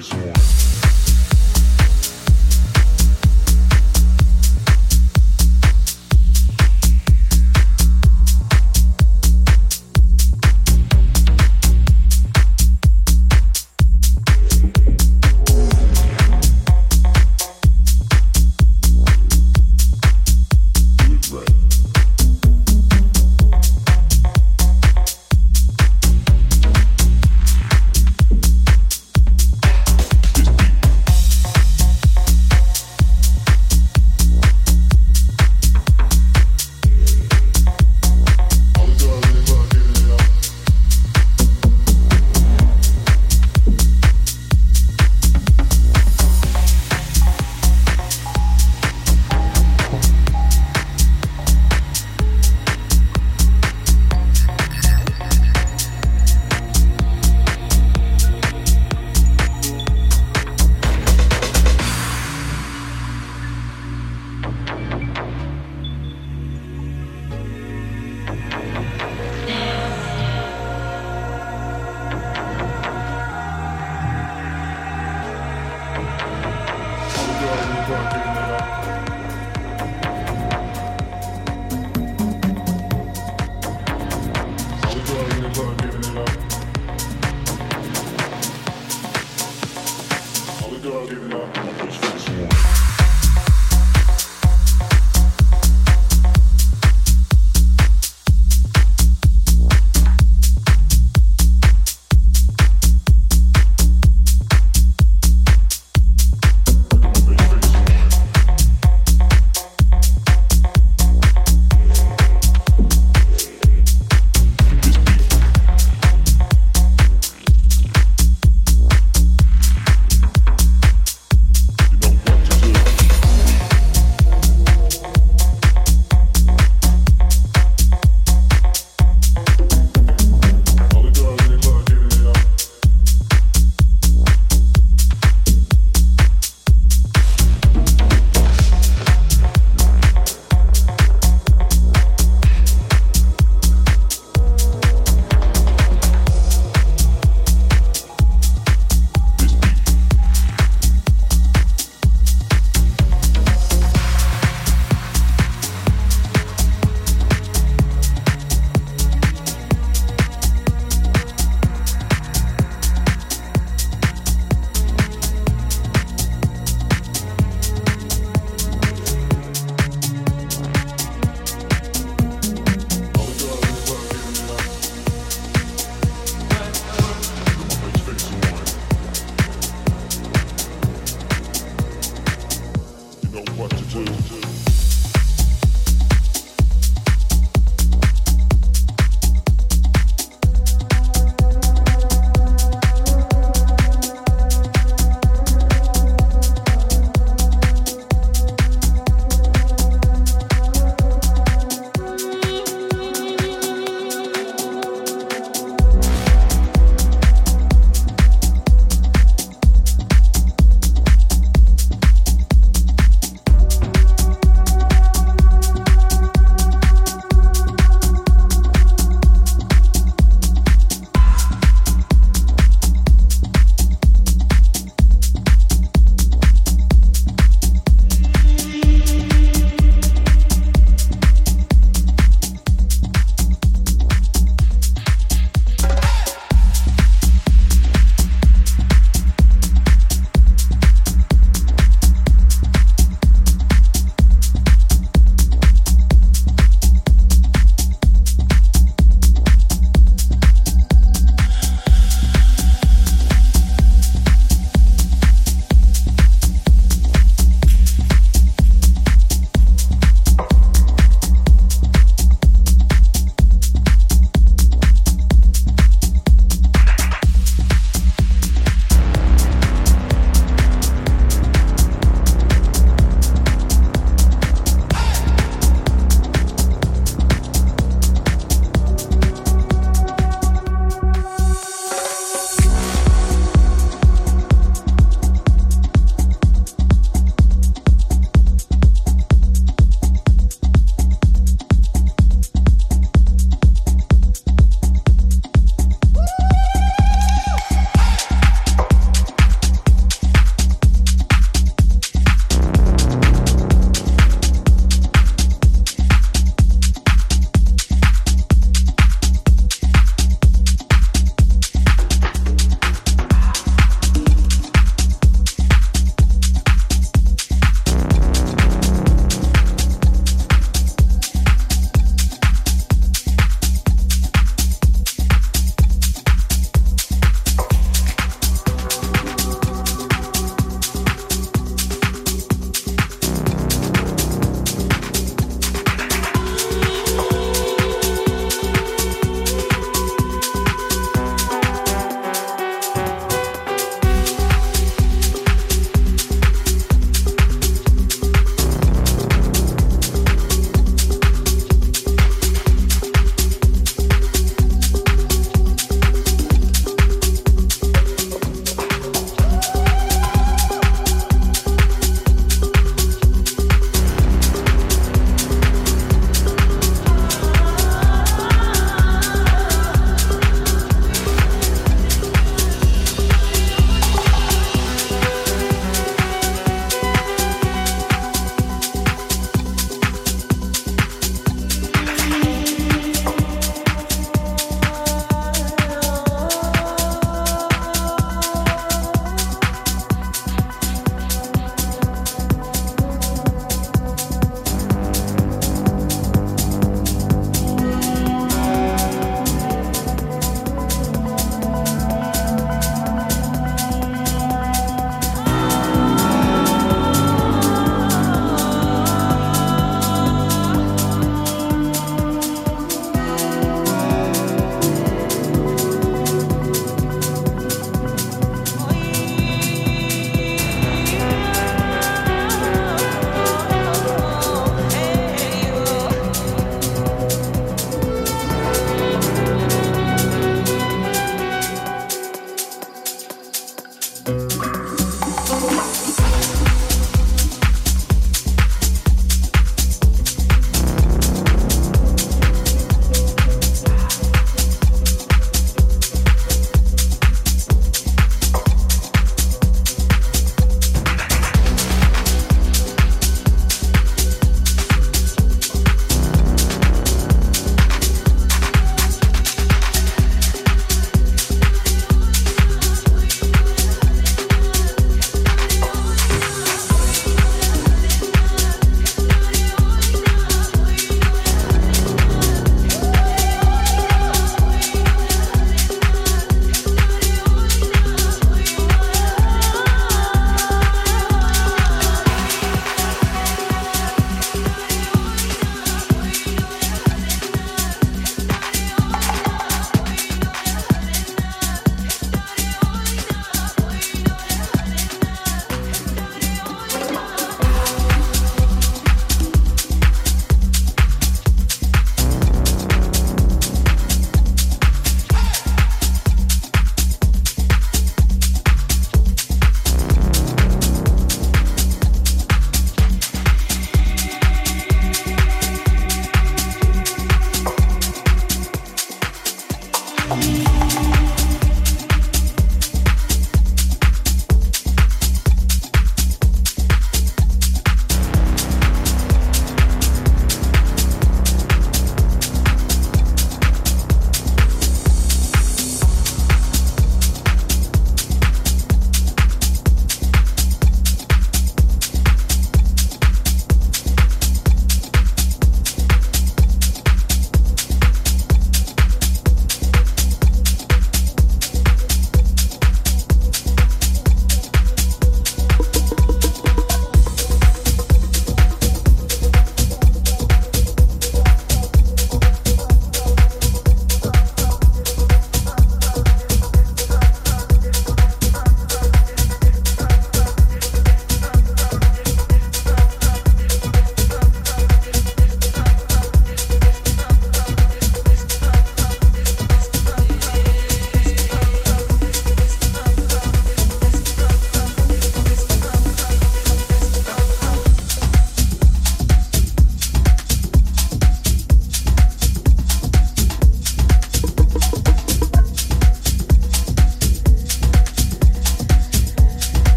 space one.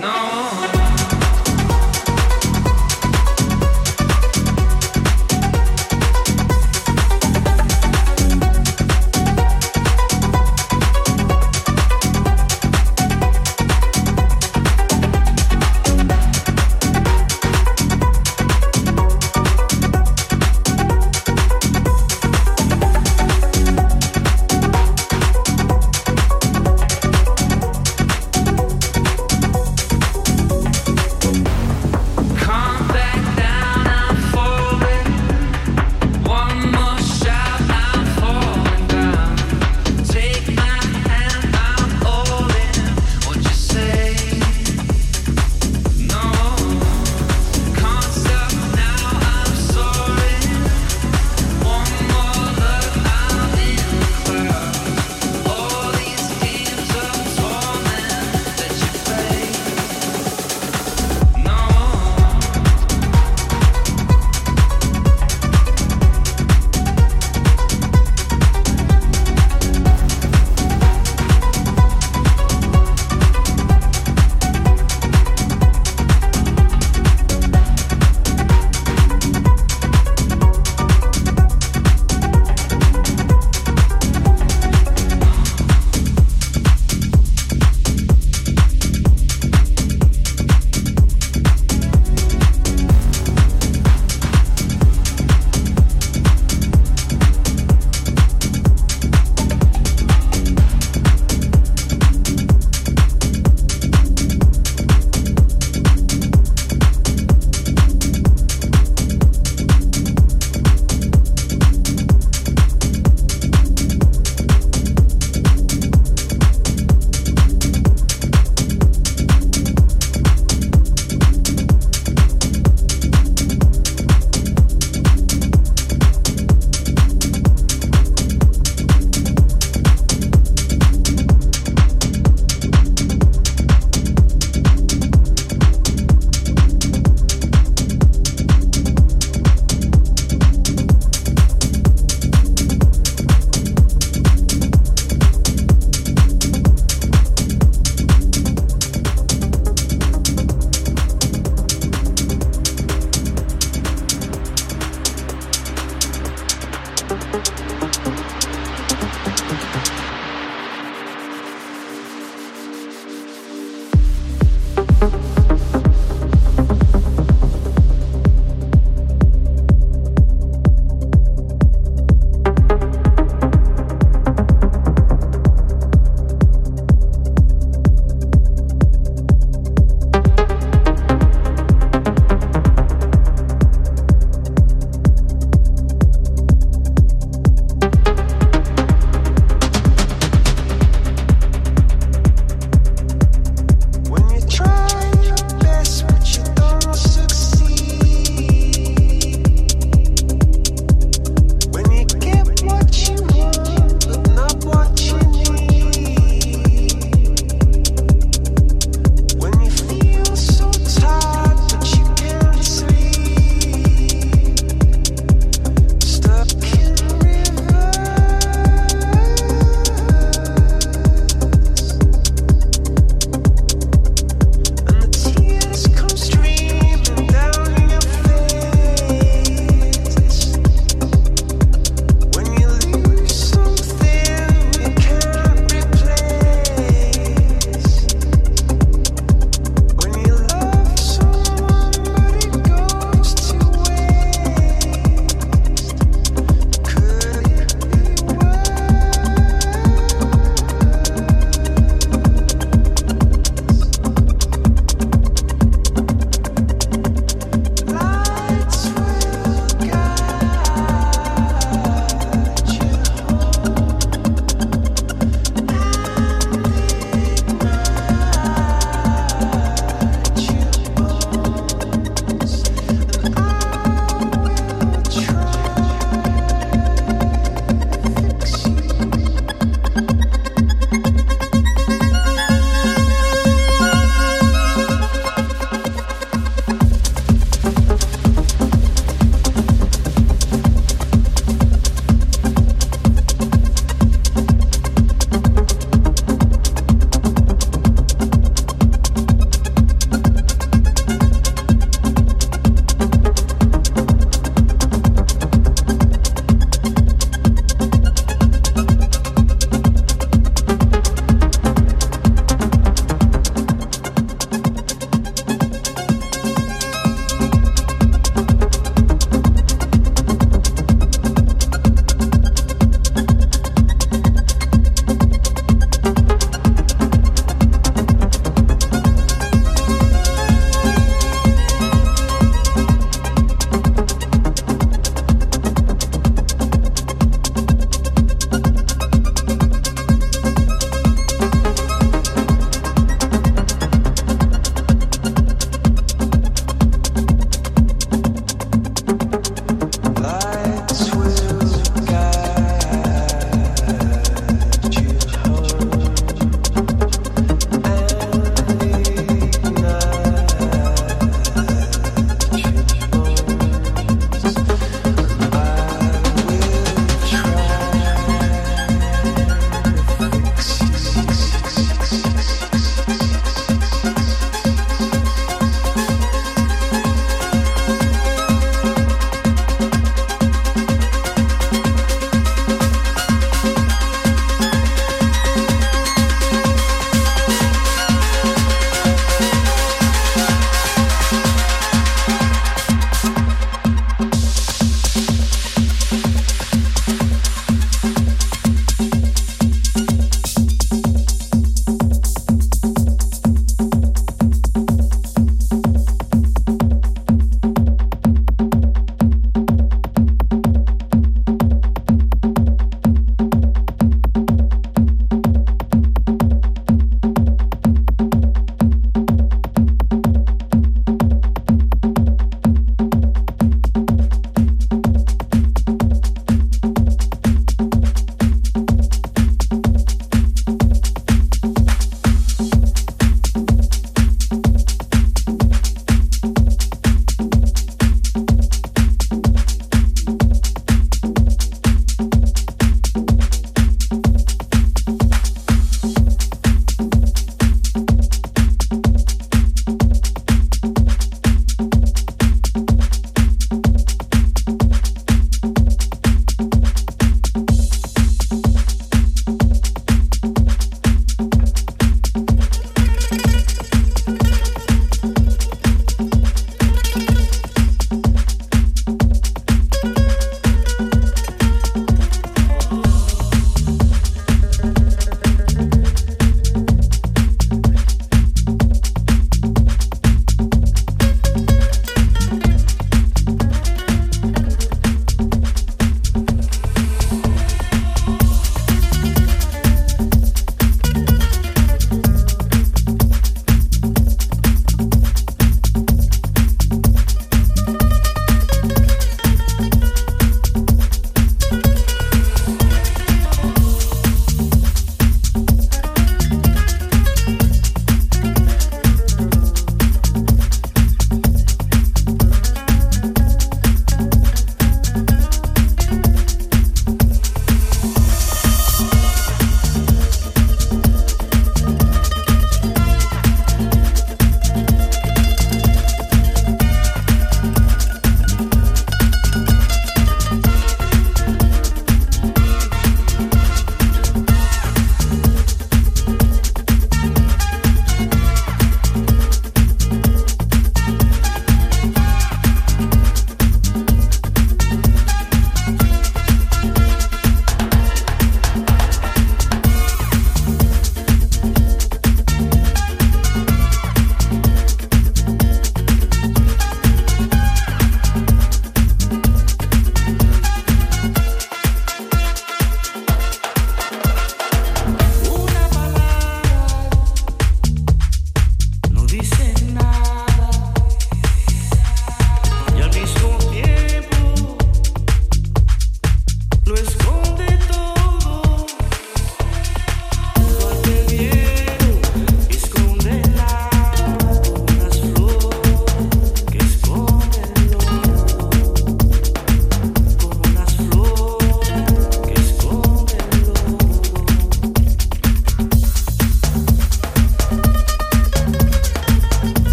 não.